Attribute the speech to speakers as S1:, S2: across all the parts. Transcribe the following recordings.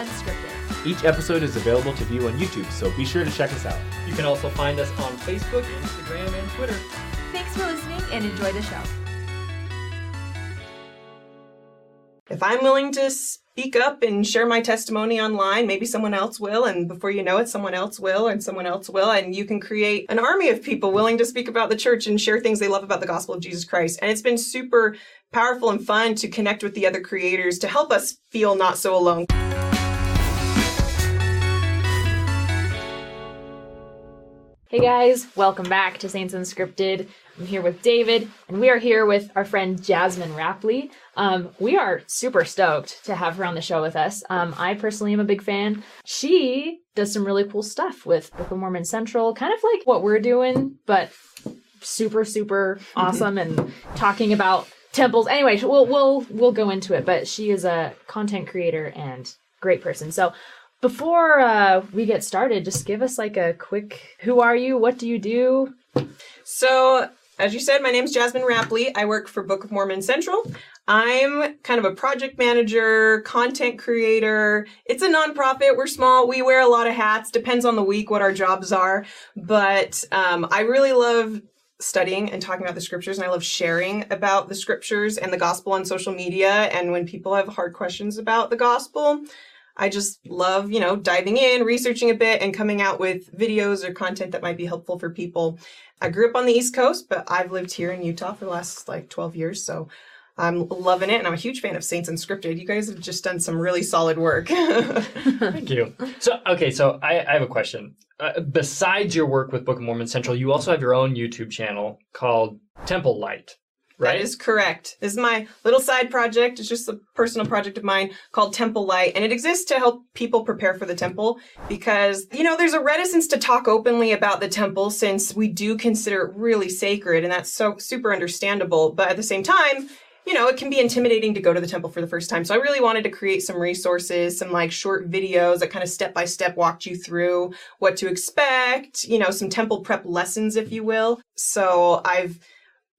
S1: Unscripted.
S2: Each episode is available to view on YouTube, so be sure to check us out.
S3: You can also find us on Facebook, Instagram, and Twitter.
S1: Thanks for listening and enjoy the show.
S4: if I'm willing to speak up and share my testimony online, maybe someone else will. And before you know it, someone else will, and someone else will. And you can create an army of people willing to speak about the church and share things they love about the gospel of Jesus Christ. And it's been super powerful and fun to connect with the other creators to help us feel not so alone.
S5: Hey guys, welcome back to Saints Unscripted. I'm here with David, and we are here with our friend Jasmin Rappleye. Um, we are super stoked to have her on the show with us. Um, I personally am a big fan. She does some really cool stuff with Book of Mormon Central, kind of like what we're doing, but super, super awesome and talking about temples. Anyway, we'll we'll we'll go into it. But she is a content creator and great person. So before uh, we get started, just give us like a quick who are you? What do you do?
S4: So, as you said, my name's Jasmin Rappleye. I work for Book of Mormon Central. I'm kind of a project manager, content creator. It's a nonprofit. We're small. We wear a lot of hats. Depends on the week what our jobs are. But um, I really love studying and talking about the scriptures and I love sharing about the scriptures and the gospel on social media and when people have hard questions about the gospel I just love, you know, diving in, researching a bit, and coming out with videos or content that might be helpful for people. I grew up on the East Coast, but I've lived here in Utah for the last like 12 years. So I'm loving it, and I'm a huge fan of Saints Unscripted. You guys have just done some really solid work.
S3: Thank you. So, okay, so I, I have a question. Uh, besides your work with Book of Mormon Central, you also have your own YouTube channel called Temple Light right?
S4: That is correct. This is my little side project. It's just a personal project of mine called Temple Light, and it exists to help people prepare for the temple because, you know, there's a reticence to talk openly about the temple since we do consider it really sacred, and that's so super understandable. But at the same time, you know, it can be intimidating to go to the temple for the first time. So I really wanted to create some resources, some like short videos that kind of step by step walked you through what to expect, you know, some temple prep lessons, if you will. So I've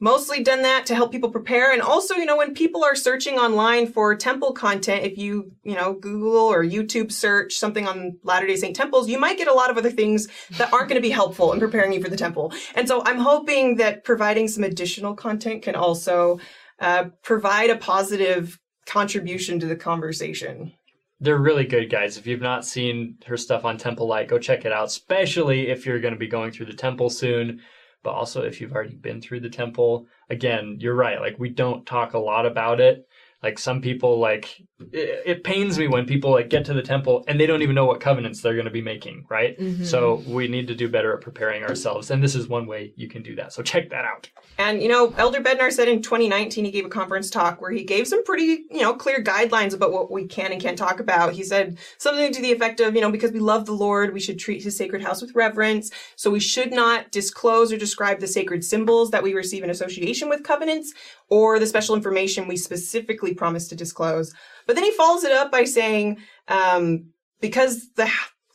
S4: mostly done that to help people prepare. And also you know when people are searching online for temple content if you you know google or youtube search something on latter day saint temples you might get a lot of other things that aren't going to be helpful in preparing you for the temple. And so i'm hoping that providing some additional content can also uh, provide a positive contribution to the conversation.
S3: They're really good guys. If you've not seen her stuff on Temple Light, go check it out, especially if you're going to be going through the temple soon but also if you've already been through the temple. Again, you're right. Like we don't talk a lot about it. Like some people like it, it pains me when people like get to the temple and they don't even know what covenants they're going to be making, right? Mm-hmm. So we need to do better at preparing ourselves and this is one way you can do that. So check that out.
S4: And, you know, Elder Bednar said in 2019 he gave a conference talk where he gave some pretty, you know, clear guidelines about what we can and can't talk about. He said something to the effect of, you know, because we love the Lord, we should treat his sacred house with reverence. So we should not disclose or describe the sacred symbols that we receive in association with covenants or the special information we specifically promise to disclose. But then he follows it up by saying, um, because the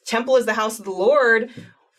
S4: temple is the house of the Lord,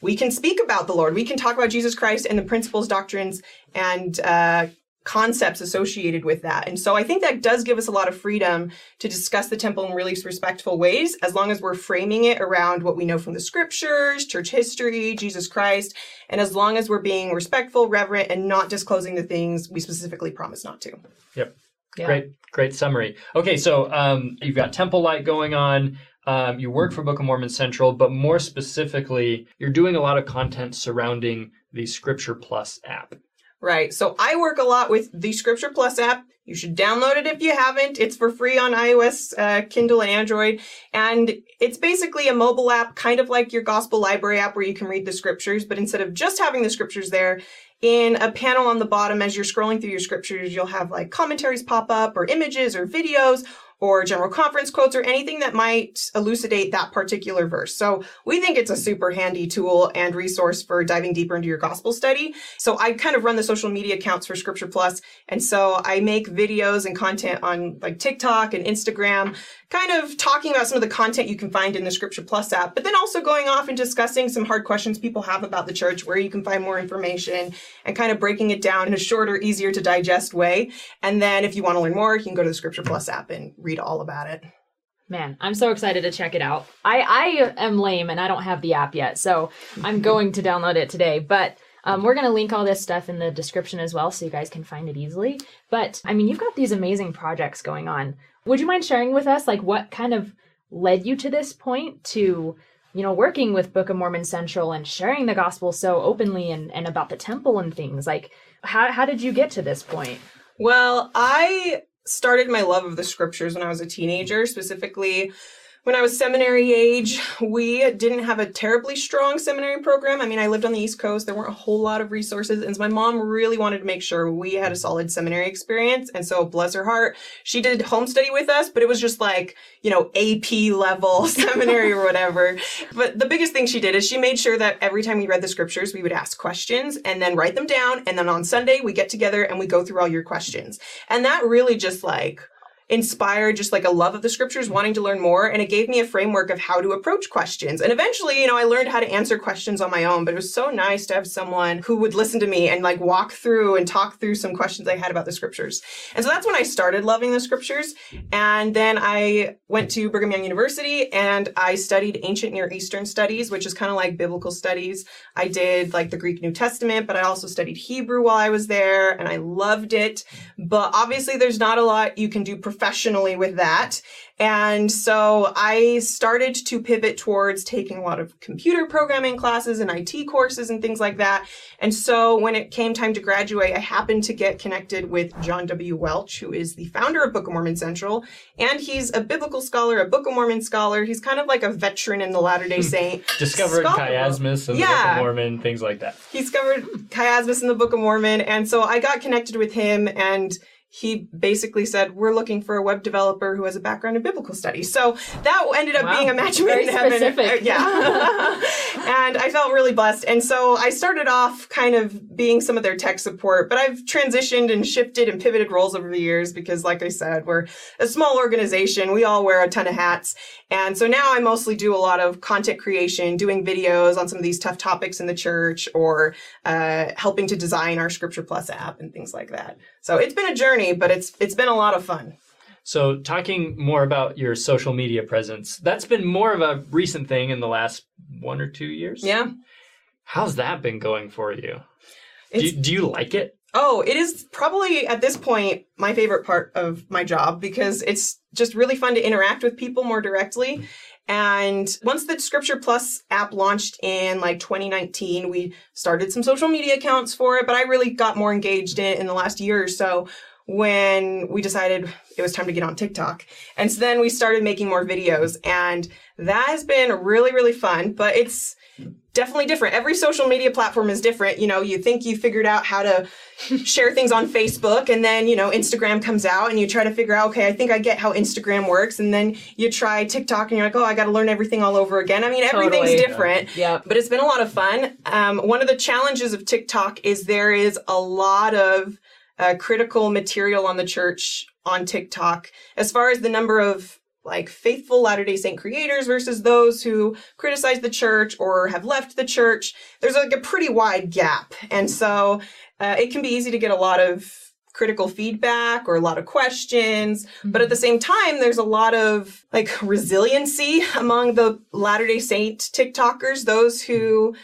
S4: we can speak about the Lord. We can talk about Jesus Christ and the principles, doctrines, and uh, concepts associated with that. And so I think that does give us a lot of freedom to discuss the temple in really respectful ways, as long as we're framing it around what we know from the scriptures, church history, Jesus Christ, and as long as we're being respectful, reverent, and not disclosing the things we specifically promise not to.
S3: Yep. Yeah. Great, great summary. Okay, so um, you've got Temple Light going on. Um, you work for Book of Mormon Central, but more specifically, you're doing a lot of content surrounding the Scripture Plus app.
S4: Right. So I work a lot with the Scripture Plus app. You should download it if you haven't. It's for free on iOS, uh, Kindle, and Android. And it's basically a mobile app, kind of like your Gospel Library app where you can read the scriptures. But instead of just having the scriptures there, in a panel on the bottom, as you're scrolling through your scriptures, you'll have like commentaries pop up or images or videos or general conference quotes or anything that might elucidate that particular verse. So we think it's a super handy tool and resource for diving deeper into your gospel study. So I kind of run the social media accounts for Scripture Plus. And so I make videos and content on like TikTok and Instagram, kind of talking about some of the content you can find in the Scripture Plus app, but then also going off and discussing some hard questions people have about the church, where you can find more information and kind of breaking it down in a shorter, easier to digest way. And then if you want to learn more, you can go to the Scripture Plus app and read all about it.
S5: Man, I'm so excited to check it out. I I am lame and I don't have the app yet, so I'm going to download it today. But um, we're going to link all this stuff in the description as well, so you guys can find it easily. But I mean, you've got these amazing projects going on. Would you mind sharing with us, like, what kind of led you to this point to, you know, working with Book of Mormon Central and sharing the gospel so openly and, and about the temple and things? Like, how how did you get to this point?
S4: Well, I started my love of the scriptures when I was a teenager, specifically when I was seminary age, we didn't have a terribly strong seminary program. I mean, I lived on the East Coast. There weren't a whole lot of resources. And so my mom really wanted to make sure we had a solid seminary experience. And so bless her heart, she did home study with us, but it was just like, you know, AP level seminary or whatever. But the biggest thing she did is she made sure that every time we read the scriptures, we would ask questions and then write them down. And then on Sunday, we get together and we go through all your questions. And that really just like, inspired just like a love of the scriptures, wanting to learn more. And it gave me a framework of how to approach questions. And eventually, you know, I learned how to answer questions on my own, but it was so nice to have someone who would listen to me and like walk through and talk through some questions I had about the scriptures. And so that's when I started loving the scriptures. And then I went to Brigham Young University and I studied ancient Near Eastern studies, which is kind of like biblical studies. I did like the Greek New Testament, but I also studied Hebrew while I was there and I loved it. But obviously there's not a lot you can do professionally with that. And so I started to pivot towards taking a lot of computer programming classes and IT courses and things like that. And so when it came time to graduate, I happened to get connected with John W. Welch, who is the founder of Book of Mormon Central. And he's a biblical scholar, a Book of Mormon scholar. He's kind of like a veteran in the Latter day hmm. Saint.
S3: Discovered
S4: scholar.
S3: chiasmus and the Book of Mormon, things like that.
S4: He discovered chiasmus in the Book of Mormon. And so I got connected with him and he basically said, We're looking for a web developer who has a background in biblical studies. So that ended up
S5: Wow.
S4: being a match made in heaven. Uh, Yeah. and I felt really blessed. And so I started off kind of being some of their tech support, but I've transitioned and shifted and pivoted roles over the years because, like I said, we're a small organization. We all wear a ton of hats. And so now I mostly do a lot of content creation, doing videos on some of these tough topics in the church or uh, helping to design our Scripture Plus app and things like that. So it's been a journey, but it's it's been a lot of fun.
S3: So, talking more about your social media presence, that's been more of a recent thing in the last one or two years.
S4: Yeah.
S3: How's that been going for you? Do, you do you like it?
S4: Oh, it is probably at this point my favorite part of my job because it's just really fun to interact with people more directly. And once the Scripture Plus app launched in like 2019, we started some social media accounts for it, but I really got more engaged in it in the last year or so when we decided it was time to get on TikTok. And so then we started making more videos and that has been really, really fun, but it's definitely different. Every social media platform is different. You know, you think you figured out how to share things on Facebook and then, you know, Instagram comes out and you try to figure out, okay, I think I get how Instagram works. And then you try TikTok and you're like, oh, I got to learn everything all over again. I mean, everything's
S5: Totally.
S4: different.
S5: Yep.
S4: But it's been a lot of fun. Um, one of the challenges of TikTok is there is a lot of uh, critical material on the church on TikTok as far as the number of like faithful Latter day Saint creators versus those who criticize the church or have left the church. There's like a pretty wide gap. And so uh, it can be easy to get a lot of critical feedback or a lot of questions. But at the same time, there's a lot of like resiliency among the Latter day Saint TikTokers, those who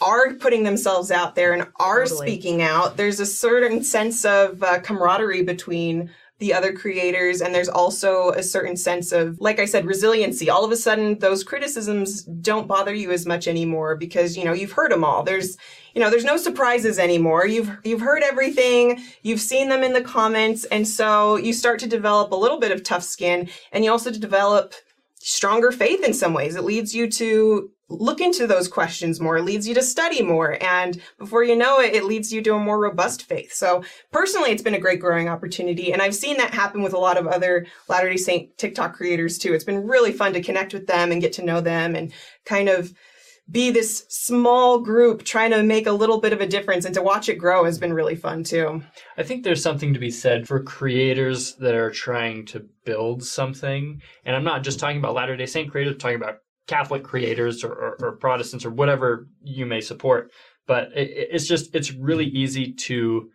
S4: are putting themselves out there and are
S5: Totally.
S4: speaking out. There's a certain sense of uh, camaraderie between the other creators and there's also a certain sense of like i said resiliency all of a sudden those criticisms don't bother you as much anymore because you know you've heard them all there's you know there's no surprises anymore you've you've heard everything you've seen them in the comments and so you start to develop a little bit of tough skin and you also develop stronger faith in some ways. It leads you to look into those questions more. Leads you to study more. And before you know it, it leads you to a more robust faith. So personally, it's been a great growing opportunity. And I've seen that happen with a lot of other Latter day Saint TikTok creators too. It's been really fun to connect with them and get to know them and kind of be this small group trying to make a little bit of a difference and to watch it grow has been really fun too.
S3: I think there's something to be said for creators that are trying to build something. And I'm not just talking about Latter day Saint creators, I'm talking about Catholic creators or, or, or Protestants or whatever you may support. But it, it's just, it's really easy to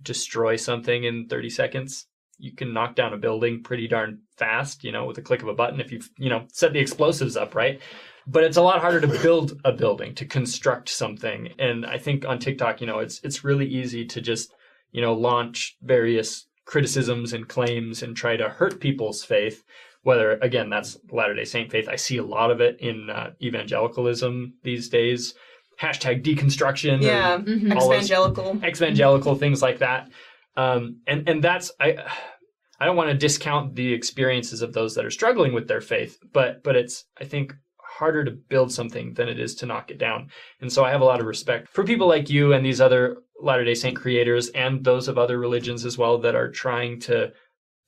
S3: destroy something in 30 seconds. you can knock down a building pretty darn fast, you know, with a click of a button if you've, you know, set the explosives up right. But it's a lot harder to build a building, to construct something. And I think on TikTok, you know, it's it's really easy to just, you know, launch various criticisms and claims and try to hurt people's faith. Whether again that's Latter Day Saint faith, I see a lot of it in uh, evangelicalism these days. Hashtag deconstruction.
S4: Yeah,
S5: Mhm.
S3: All
S4: evangelical.
S3: evangelical things like that um, and and that's i i don't want to discount the experiences of those that are struggling with their faith but but it's i think harder to build something than it is to knock it down and so i have a lot of respect for people like you and these other latter day saint creators and those of other religions as well that are trying to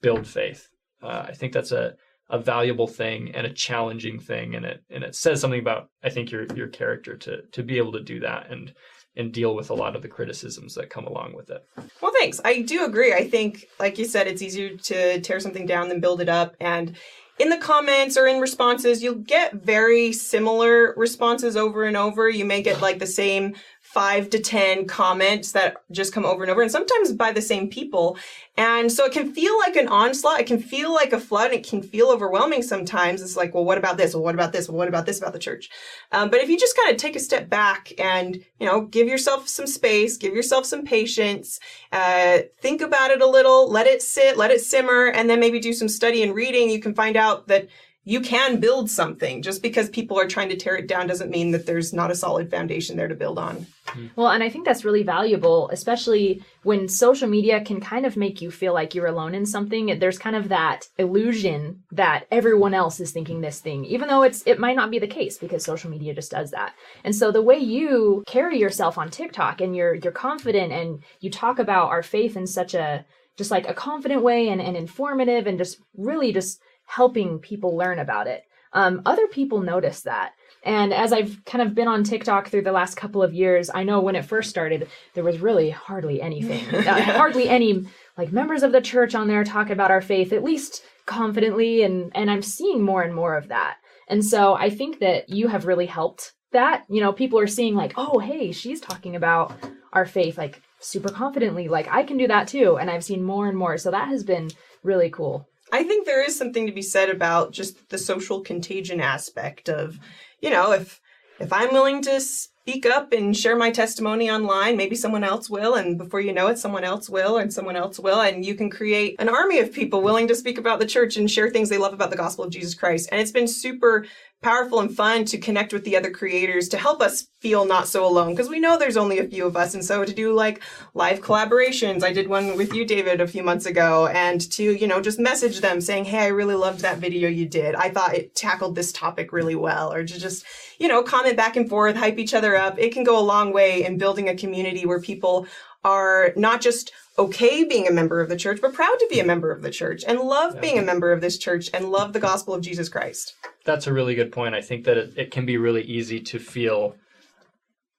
S3: build faith uh, i think that's a a valuable thing and a challenging thing and it and it says something about i think your your character to to be able to do that and and deal with a lot of the criticisms that come along with it.
S4: Well, thanks. I do agree. I think, like you said, it's easier to tear something down than build it up. And in the comments or in responses, you'll get very similar responses over and over. You may get like the same five to 10 comments that just come over and over, and sometimes by the same people. And so it can feel like an onslaught. It can feel like a flood. and It can feel overwhelming sometimes. It's like, well, what about this? Well, what about this? Well, what about this about the church? Um, but if you just kind of take a step back and, you know, give yourself some space, give yourself some patience, uh, think about it a little, let it sit, let it simmer, and then maybe do some study and reading, you can find out that you can build something. Just because people are trying to tear it down doesn't mean that there's not a solid foundation there to build on. Hmm.
S5: Well, and I think that's really valuable, especially when social media can kind of make you feel like you're alone in something. There's kind of that illusion that everyone else is thinking this thing, even though it's it might not be the case because social media just does that. And so the way you carry yourself on TikTok and you're you're confident and you talk about our faith in such a just like a confident way and, and informative and just really just helping people learn about it. Um, other people notice that. And as I've kind of been on TikTok through the last couple of years, I know when it first started, there was really hardly anything, uh, hardly any like members of the church on there talking about our faith, at least confidently. And, and I'm seeing more and more of that. And so I think that you have really helped that. You know, people are seeing like, oh, hey, she's talking about our faith like super confidently. Like I can do that too. And I've seen more and more. So that has been really cool.
S4: I think there is something to be said about just the social contagion aspect of, you know, if if I'm willing to speak up and share my testimony online, maybe someone else will, and before you know it, someone else will, and someone else will, and you can create an army of people willing to speak about the church and share things they love about the gospel of Jesus Christ. And it's been super powerful and fun to connect with the other creators to help us feel not so alone because we know there's only a few of us and so to do like live collaborations i did one with you david a few months ago and to you know just message them saying hey i really loved that video you did. I thought it tackled this topic really well or to just you know comment back and forth hype each other up. It can go a long way in building a community where people are not just okay being a member of the church, but proud to be a member of the church and love being a member of this church and love the gospel of Jesus Christ.
S3: That's a really good point. I think that it, it can be really easy to feel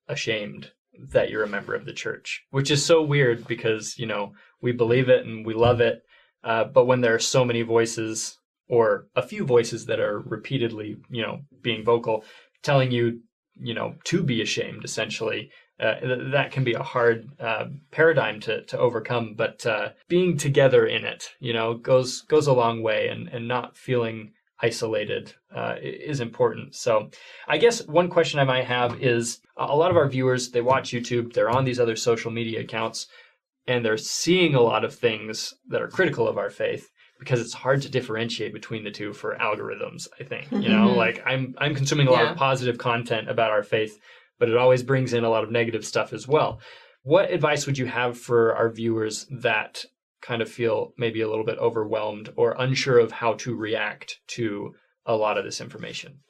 S3: ashamed that you're a member of the church, which is so weird because, you know, we believe it and we love it. Uh, but when there are so many voices or a few voices that are repeatedly, you know, being vocal, telling you, you know, to be ashamed, essentially, uh, that can be a hard uh, paradigm to, to overcome. But uh, being together in it, you know, goes goes a long way, and and not feeling isolated uh, is important. So, I guess one question I might have is a lot of our viewers they watch YouTube, they're on these other social media accounts, and they're seeing a lot of things that are critical of our faith because it's hard to differentiate between the two for algorithms i think you know
S5: Mhm.
S3: like i'm i'm consuming a lot
S4: Yeah.
S3: of positive content about our faith but it always brings in a lot of negative stuff as well what advice would you have for our viewers that kind of feel maybe a little bit overwhelmed or unsure of how to react to a lot of this information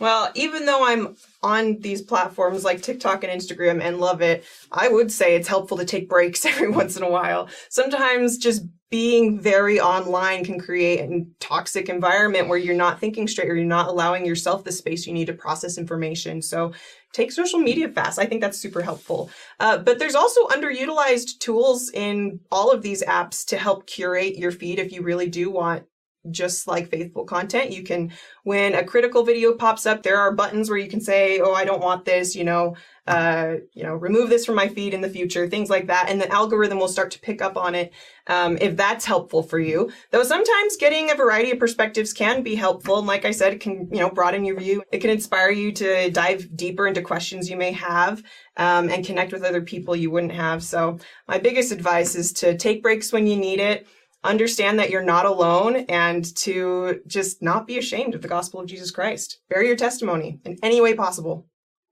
S4: Well, even though I'm on these platforms like TikTok and Instagram and love it, I would say it's helpful to take breaks every once in a while. Sometimes just being very online can create a toxic environment where you're not thinking straight or you're not allowing yourself the space you need to process information. So take social media fast. I think that's super helpful. Uh, but there's also underutilized tools in all of these apps to help curate your feed if you really do want just like faithful content. You can, when a critical video pops up, there are buttons where you can say, "Oh, I don't want this," you know, uh, you know, remove this from my feed in the future, things like that, and the algorithm will start to pick up on it um, if that's helpful for you. Though sometimes getting a variety of perspectives can be helpful, and like I said, it can you know broaden your view. It can inspire you to dive deeper into questions you may have um, and connect with other people you wouldn't have. So my biggest advice is to take breaks when you need it understand that you're not alone and to just not be ashamed of the gospel of Jesus Christ. Bear your testimony in any way possible.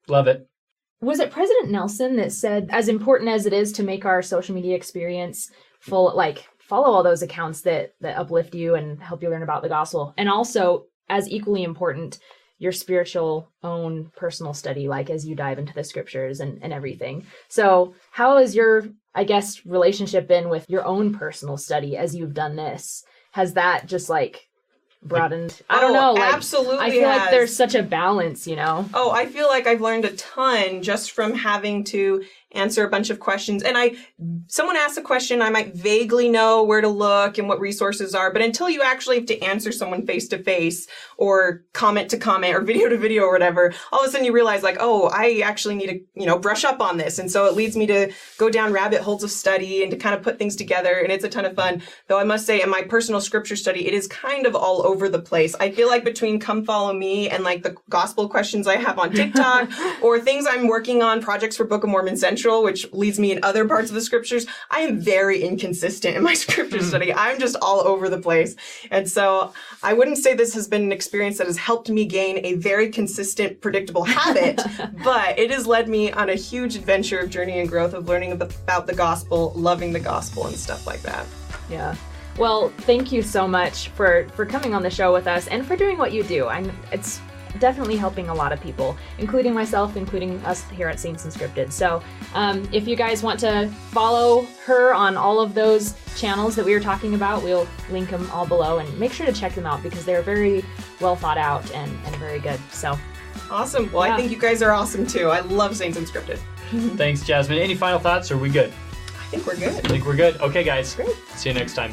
S3: Love it.
S5: Was it President Nelson that said, as important as it is to make our social media experience full, like follow all those accounts that that uplift you and help you learn about the gospel, and also as equally important, your spiritual own personal study, like as you dive into the scriptures and, and everything. So, how has your, I guess, relationship been with your own personal study as you've done this? Has that just like broadened? I don't
S4: Oh,
S5: know. Like,
S4: absolutely
S5: I feel like there's such a balance, you know?
S4: Oh, I feel like I've learned a ton just from having to answer a bunch of questions. And I, someone asks a question, I might vaguely know where to look and what resources are, but until you actually have to answer someone face to face or comment to comment or video to video or whatever, all of a sudden you realize like, oh, I actually need to, you know, brush up on this. And so it leads me to go down rabbit holes of study and to kind of put things together. And it's a ton of fun. Though I must say in my personal scripture study, it is kind of all over the place. I feel like between come follow me and like the gospel questions I have on TikTok or things I'm working on, projects for Book of Mormon Central, which leads me in other parts of the scriptures, I am very inconsistent in my scripture study. Mm-hmm. I'm just all over the place. And so I wouldn't say this has been an experience that has helped me gain a very consistent, predictable habit, but it has led me on a huge adventure of journey and growth of learning about the gospel, loving the gospel, and stuff like that.
S5: Yeah. Well, thank you so much for for coming on the show with us and for doing what you do. I'm it's definitely helping a lot of people, including myself, including us here at Saints Unscripted. So, um, if you guys want to follow her on all of those channels that we were talking about, we'll link them all below and make sure to check them out because they're very well thought out and, and very good. So,
S4: Awesome. Well,
S5: Yeah.
S4: I think you guys are awesome too. I love Saints Unscripted.
S3: Thanks, Jasmin. Any final thoughts? Or are we good?
S4: I think we're good.
S3: I think we're good. Okay, guys.
S4: Great.
S3: See you next time.